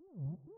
Mm-hmm.